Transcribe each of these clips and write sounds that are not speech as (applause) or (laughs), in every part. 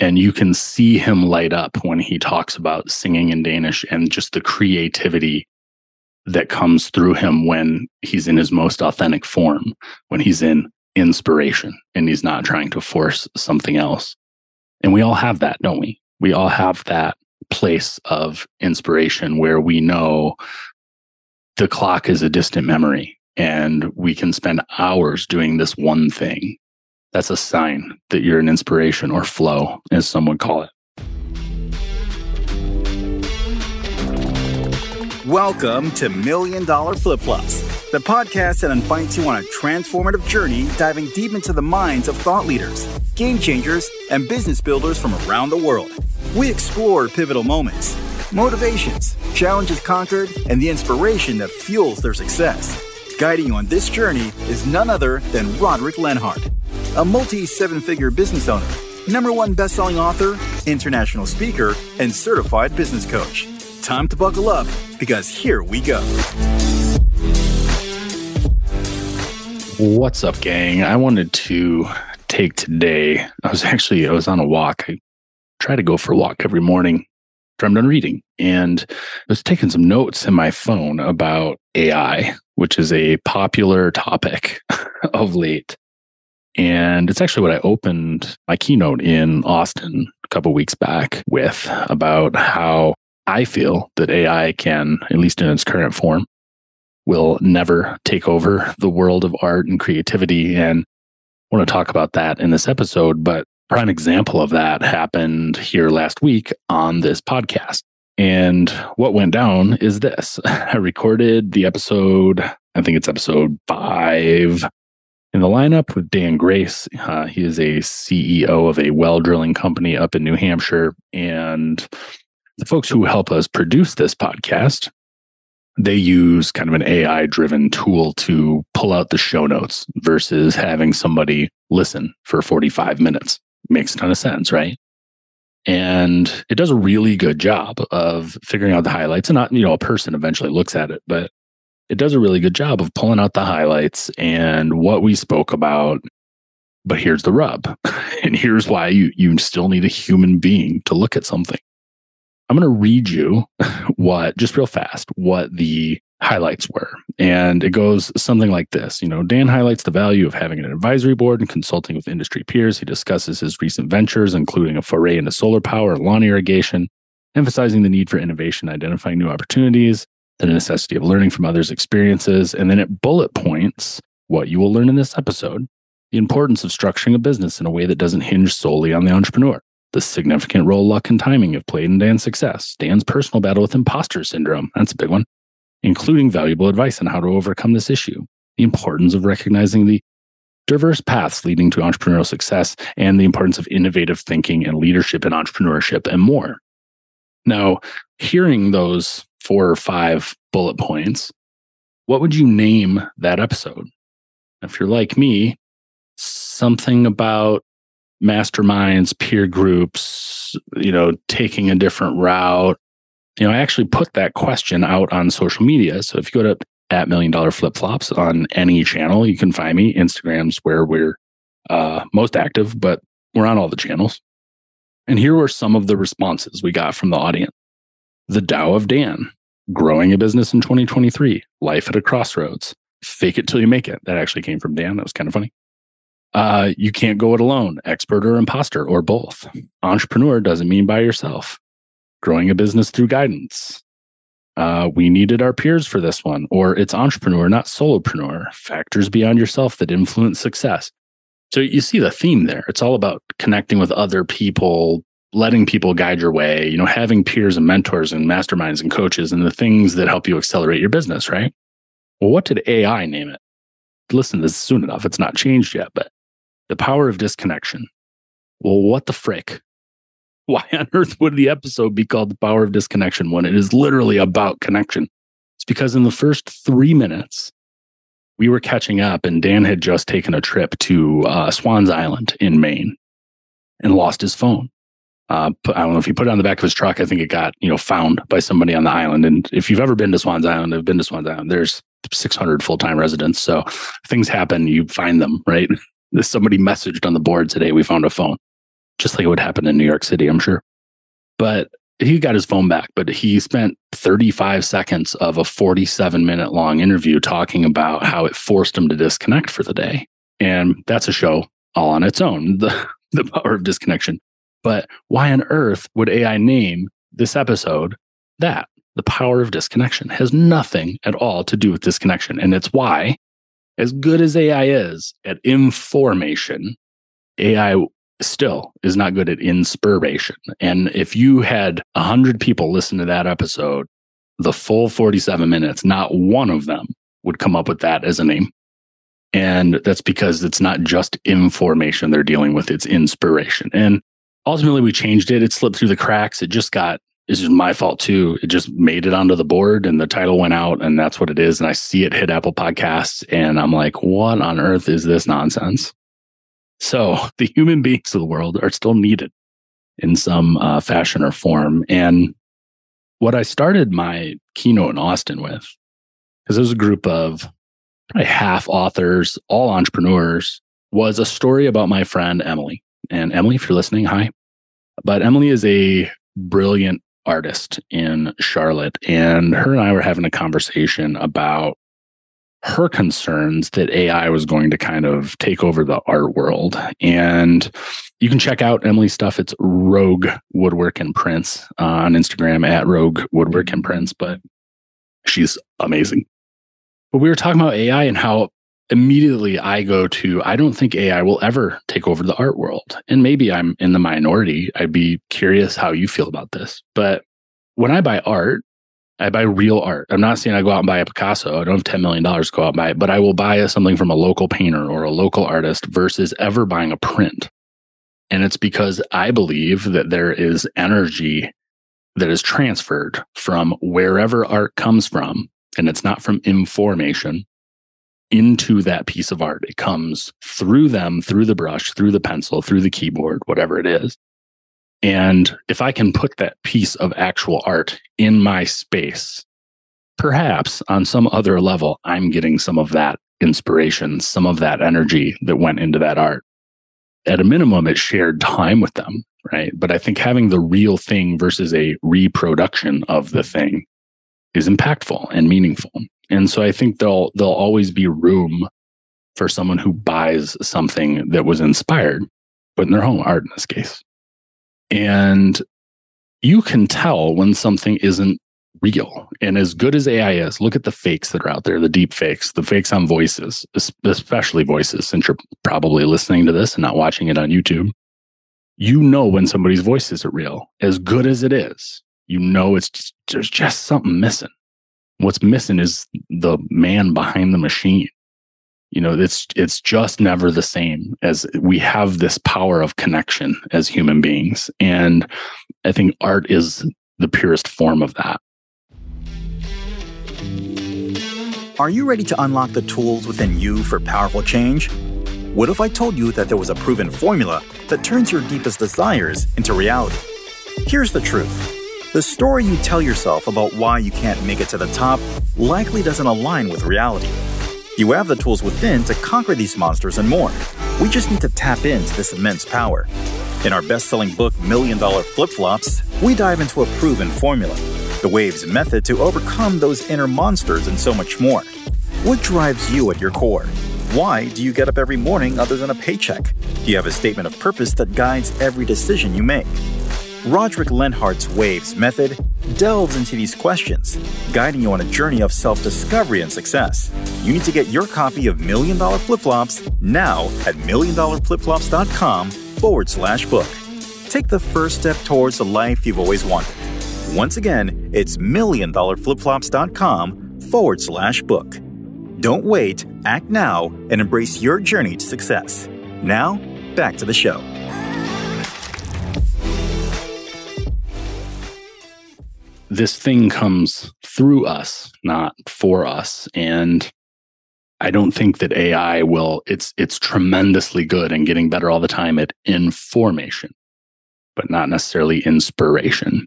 And you can see him light up when he talks about singing in Danish and just the creativity that comes through him when he's in his most authentic form, when he's in inspiration and he's not trying to force something else. And we all have that, don't we? We all have that place of inspiration where we know the clock is a distant memory and we can spend hours doing this one thing. That's a sign that you're an inspiration or flow, as some would call it. Welcome to Million Dollar Flip Flops, the podcast that invites you on a transformative journey diving deep into the minds of thought leaders, game changers, and business builders from around the world. We explore pivotal moments, motivations, challenges conquered, and the inspiration that fuels their success. Guiding you on this journey is none other than Rodric Lenhart, a multi seven figure business owner, number one best selling author, international speaker, and certified business coach. Time to buckle up because here we go. What's up, gang? I wanted to take today. I was actually I was on a walk. I try to go for a walk every morning after I'm done reading, and I was taking some notes in my phone about AI, which is a popular topic (laughs) of late. And it's actually what I opened my keynote in Austin a couple weeks back with about how I feel that AI can, at least in its current form, will never take over the world of art and creativity. And I want to talk about that in this episode. But prime example of that happened here last week on this podcast. And what went down is this (laughs) I recorded the episode, I think it's episode five in the lineup with Dan Grace. Uh, he is a CEO of a well drilling company up in New Hampshire. And the folks who help us produce this podcast, they use kind of an AI driven tool to pull out the show notes versus having somebody listen for 45 minutes. Makes a ton of sense, right? And it does a really good job of figuring out the highlights. And not, you know, a person eventually looks at it, but it does a really good job of pulling out the highlights and what we spoke about. But here's the rub. (laughs) and here's why you you still need a human being to look at something. I'm going to read you (laughs) what, just real fast, what the highlights were. And it goes something like this. You know, Dan highlights the value of having an advisory board and consulting with industry peers. He discusses his recent ventures, including a foray into solar power and lawn irrigation, emphasizing the need for innovation, identifying new opportunities, the necessity of learning from others' experiences. And then it bullet points what you will learn in this episode the importance of structuring a business in a way that doesn't hinge solely on the entrepreneur the significant role luck and timing have played in Dan's success, Dan's personal battle with imposter syndrome, that's a big one, including valuable advice on how to overcome this issue, the importance of recognizing the diverse paths leading to entrepreneurial success, and the importance of innovative thinking and leadership in entrepreneurship, and more. Now, hearing those four or five bullet points, what would you name that episode? If you're like me, something about masterminds, peer groups, you know, taking a different route. You know, I actually put that question out on social media. So if you go to at million dollar flip flops on any channel, you can find me. Instagram's where we're uh, most active, but we're on all the channels. And here were some of the responses we got from the audience. The Tao of Dan, growing a business in 2023, life at a crossroads, fake it till you make it. That actually came from Dan. That was kind of funny. Uh, you can't go it alone, expert or imposter, or both. Entrepreneur doesn't mean by yourself. Growing a business through guidance. Uh, we needed our peers for this one, or it's entrepreneur, not solopreneur. Factors beyond yourself that influence success. So you see the theme there. It's all about connecting with other people, letting people guide your way, you know, having peers and mentors and masterminds and coaches and the things that help you accelerate your business, right? Well, what did AI name it? Listen, this is soon enough. It's not changed yet, but the power of disconnection. Well, what the frick? (laughs) Why on earth would the episode be called The Power of Disconnection when it is literally about connection? It's because in the first three minutes, we were catching up, and Dan had just taken a trip to uh, Swans Island in Maine and lost his phone. Uh, I don't know if he put it on the back of his truck. I think it got you know found by somebody on the island. And if you've ever been to Swans Island, I've been to Swans Island. There's 600 full time residents, so things happen. You find them, right? (laughs) somebody messaged on the board today, we found a phone. just like it would happen in New York City, I'm sure. But he got his phone back, but he spent 35 seconds of a 47 minute long interview talking about how it forced him to disconnect for the day. And that's a show all on its own, the, (laughs) the power of disconnection. But why on earth would AI name this episode that? The power of disconnection has nothing at all to do with disconnection. And it's why, as good as AI is at information, AI still is not good at inspiration. And if you had 100 people listen to that episode, the full 47 minutes, not one of them would come up with that as a name. And that's because it's not just information they're dealing with, it's inspiration. And ultimately, we changed it. It slipped through the cracks. It just got, this is my fault too. It just made it onto the board and the title went out, and that's what it is. And I see it hit Apple Podcasts, and I'm like, what on earth is this nonsense? So (laughs) the human beings of the world are still needed in some uh, fashion or form. And what I started my keynote in Austin with, because it was a group of probably half authors, all entrepreneurs, was a story about my friend Emily. And Emily, if you're listening, hi. But Emily is a brilliant artist in Charlotte. And her and I were having a conversation about her concerns that AI was going to kind of take over the art world. And you can check out Emily's stuff. It's Rogue Woodwork and Prints uh, on Instagram at Rogue Woodwork and Prints, but she's amazing. But we were talking about AI and how immediately I go to, I don't think AI will ever take over the art world. And maybe I'm in the minority. I'd be curious how you feel about this. But when I buy art, I buy real art. I'm not saying I go out and buy a Picasso. I don't have $10 million to go out and buy it, but I will buy something from a local painter or a local artist versus ever buying a print. And it's because I believe that there is energy that is transferred from wherever art comes from, and it's not from information into that piece of art. It comes through them, through the brush, through the pencil, through the keyboard, whatever it is. And if I can put that piece of actual art in my space, perhaps on some other level, I'm getting some of that inspiration, some of that energy that went into that art. At a minimum, it shared time with them, right? But I think having the real thing versus a reproduction of the mm-hmm. thing is impactful and meaningful. And so I think there'll there'll always be room for someone who buys something that was inspired, but in their home art in this case. And you can tell when something isn't real. And as good as AI is, look at the fakes that are out there, the deep fakes, the fakes on voices, especially voices, since you're probably listening to this and not watching it on YouTube. You know when somebody's voice isn't real. As good as it is, you know it's just, there's just something missing. What's missing is the man behind the machine. You know it's it's just never the same as we have this power of connection as human beings. And i think art is the purest form of that. Are you ready to unlock the tools within you for powerful change? What if i told you that there was a proven formula that turns your deepest desires into reality? Here's the truth the story you tell yourself about why you can't make it to the top likely doesn't align with reality you have the tools within to conquer these monsters and more. We just need to tap into this immense power. In our best selling book, Million Dollar Flip Flops, we dive into a proven formula, the Waves method to overcome those inner monsters and so much more. What drives you at your core? Why do you get up every morning other than a paycheck? Do you have a statement of purpose that guides every decision you make? Rodric Lenhart's Waves method delves into these questions, guiding you on a journey of self discovery and success. You need to get your copy of Million Dollar Flip Flops now at milliondollarflipflops.com forward slash book. Take the first step towards the life you've always wanted. Once again, it's milliondollarflipflops.com forward slash book. Don't wait, act now, and embrace your journey to success. Now, back to the show. This thing comes through us, not for us. And I don't think that AI will, it's it's tremendously good and getting better all the time at information, but not necessarily inspiration.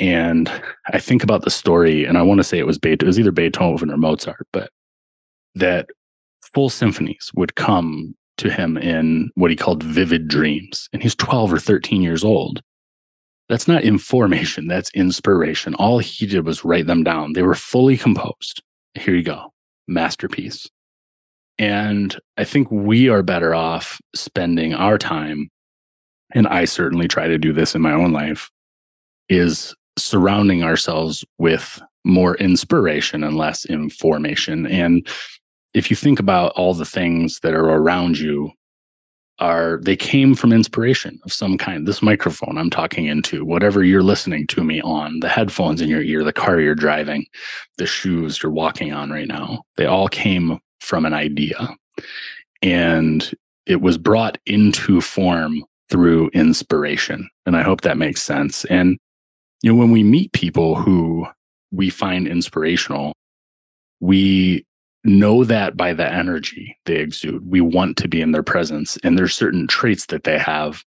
And I think about the story, and I want to say it was Beethoven, it was either Beethoven or Mozart, but that full symphonies would come to him in what he called vivid dreams. And he's 12 or 13 years old. That's not information, that's inspiration. All he did was write them down. They were fully composed. Here you go, masterpiece. And I think we are better off spending our time, and I certainly try to do this in my own life, is surrounding ourselves with more inspiration and less information. And if you think about all the things that are around you, are they came from inspiration of some kind. This microphone I'm talking into, whatever you're listening to me on, the headphones in your ear, the car you're driving, the shoes you're walking on right now, they all came from an idea. And it was brought into form through inspiration. And I hope that makes sense. And, you know, when we meet people who we find inspirational, we know that by the energy they exude. We want to be in their presence. And there's certain traits that they have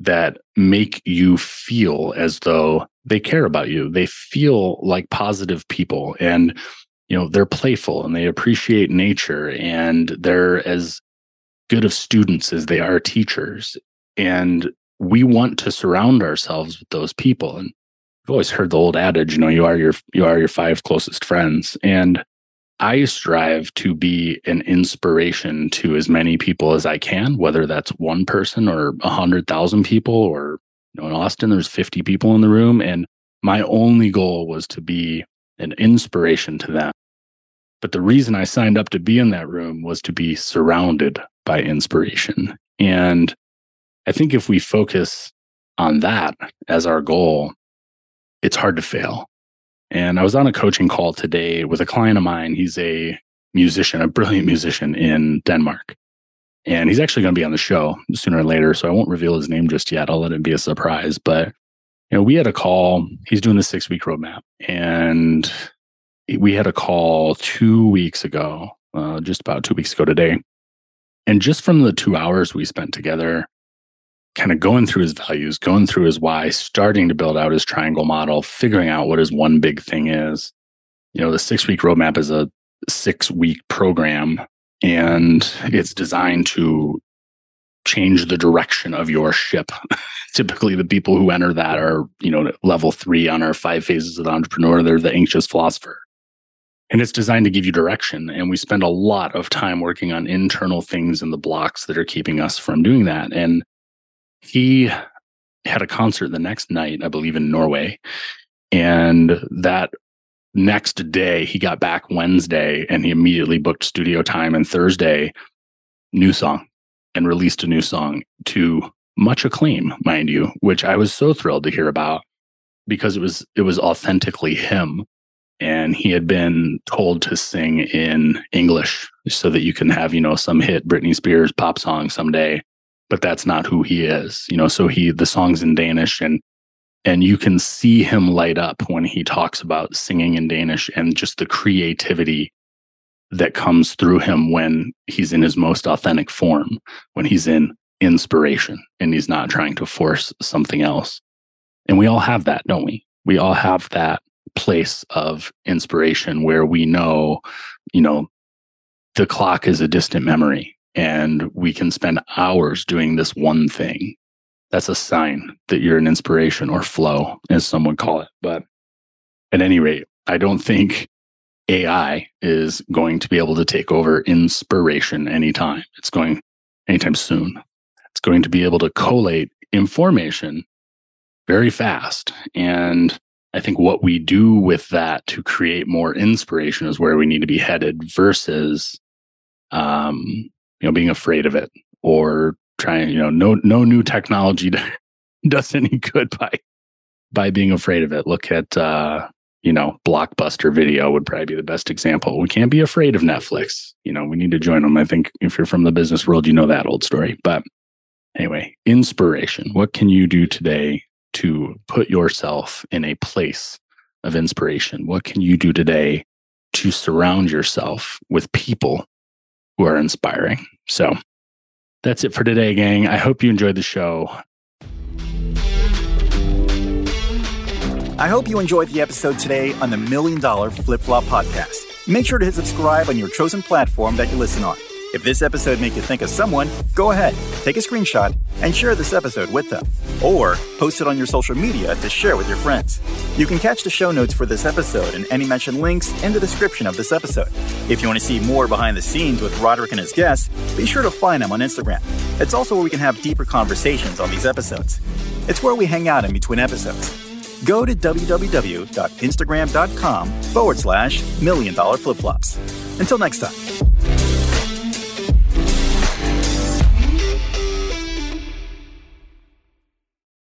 that make you feel as though they care about you. They feel like positive people and you know they're playful and they appreciate nature and they're as good of students as they are teachers and we want to surround ourselves with those people and I've always heard the old adage you know you are your you are your five closest friends and I strive to be an inspiration to as many people as I can, whether that's one person or a hundred thousand people, or you know, in Austin, there's 50 people in the room. And my only goal was to be an inspiration to them. But the reason I signed up to be in that room was to be surrounded by inspiration. And I think if we focus on that as our goal, it's hard to fail. And I was on a coaching call today with a client of mine. He's a musician, a brilliant musician in Denmark. And he's actually going to be on the show sooner or later. So I won't reveal his name just yet. I'll let it be a surprise. But, you know, we had a call. He's doing the six week roadmap. And we had a call two weeks ago, uh, just about two weeks ago today. And just from the two hours we spent together, kind of going through his values, going through his why, starting to build out his triangle model, figuring out what his one big thing is. You know, the six week roadmap is a six week program and it's designed to change the direction of your ship. (laughs) Typically, the people who enter that are, you know, level three on our five phases of the entrepreneur. They're the anxious philosopher. And it's designed to give you direction. And we spend a lot of time working on internal things in the blocks that are keeping us from doing that. And he had a concert the next night, I believe, in Norway. And that next day, he got back Wednesday and he immediately booked studio time. And Thursday, new song and released a new song to much acclaim, mind you, which I was so thrilled to hear about because it was it was authentically him and he had been told to sing in English so that you can have, you know, some hit Britney Spears pop song someday but that's not who he is you know? So he the song's in danish and and you can see him light up when he talks about singing in danish and just the creativity that comes through him when he's in his most authentic form when he's in inspiration and he's not trying to force something else. And we all have that don't we? We all have that place of inspiration where we know you know the clock is a distant memory and we can spend hours doing this one thing, that's a sign that you're an inspiration or flow, as some would call it. But at any rate, I don't think AI is going to be able to take over inspiration anytime. It's going anytime soon. It's going to be able to collate information very fast. And I think what we do with that to create more inspiration is where we need to be headed versus um, you know being afraid of it or trying you know no no new technology (laughs) does any good by by being afraid of it. Look at uh you know blockbuster video would probably be the best example. We can't be afraid of netflix. You know we need to join them. I think if you're from the business world you know that old story. But anyway inspiration. What can you do today to put yourself in a place of inspiration? What can you do today to surround yourself with people who are inspiring. So that's it for today, gang. I hope you enjoyed the show. I hope you enjoyed the episode today on the Million Dollar Flip Flop Podcast. Make sure to hit subscribe on your chosen platform that you listen on. If this episode made you think of someone, go ahead, take a screenshot, and share this episode with them. Or post it on your social media to share with your friends. You can catch the show notes for this episode and any mentioned links in the description of this episode. If you want to see more behind the scenes with Rodric and his guests, be sure to find them on Instagram. It's also where we can have deeper conversations on these episodes. It's where we hang out in between episodes. Go to www.instagram.com forward slash million dollar flip flops. Until next time.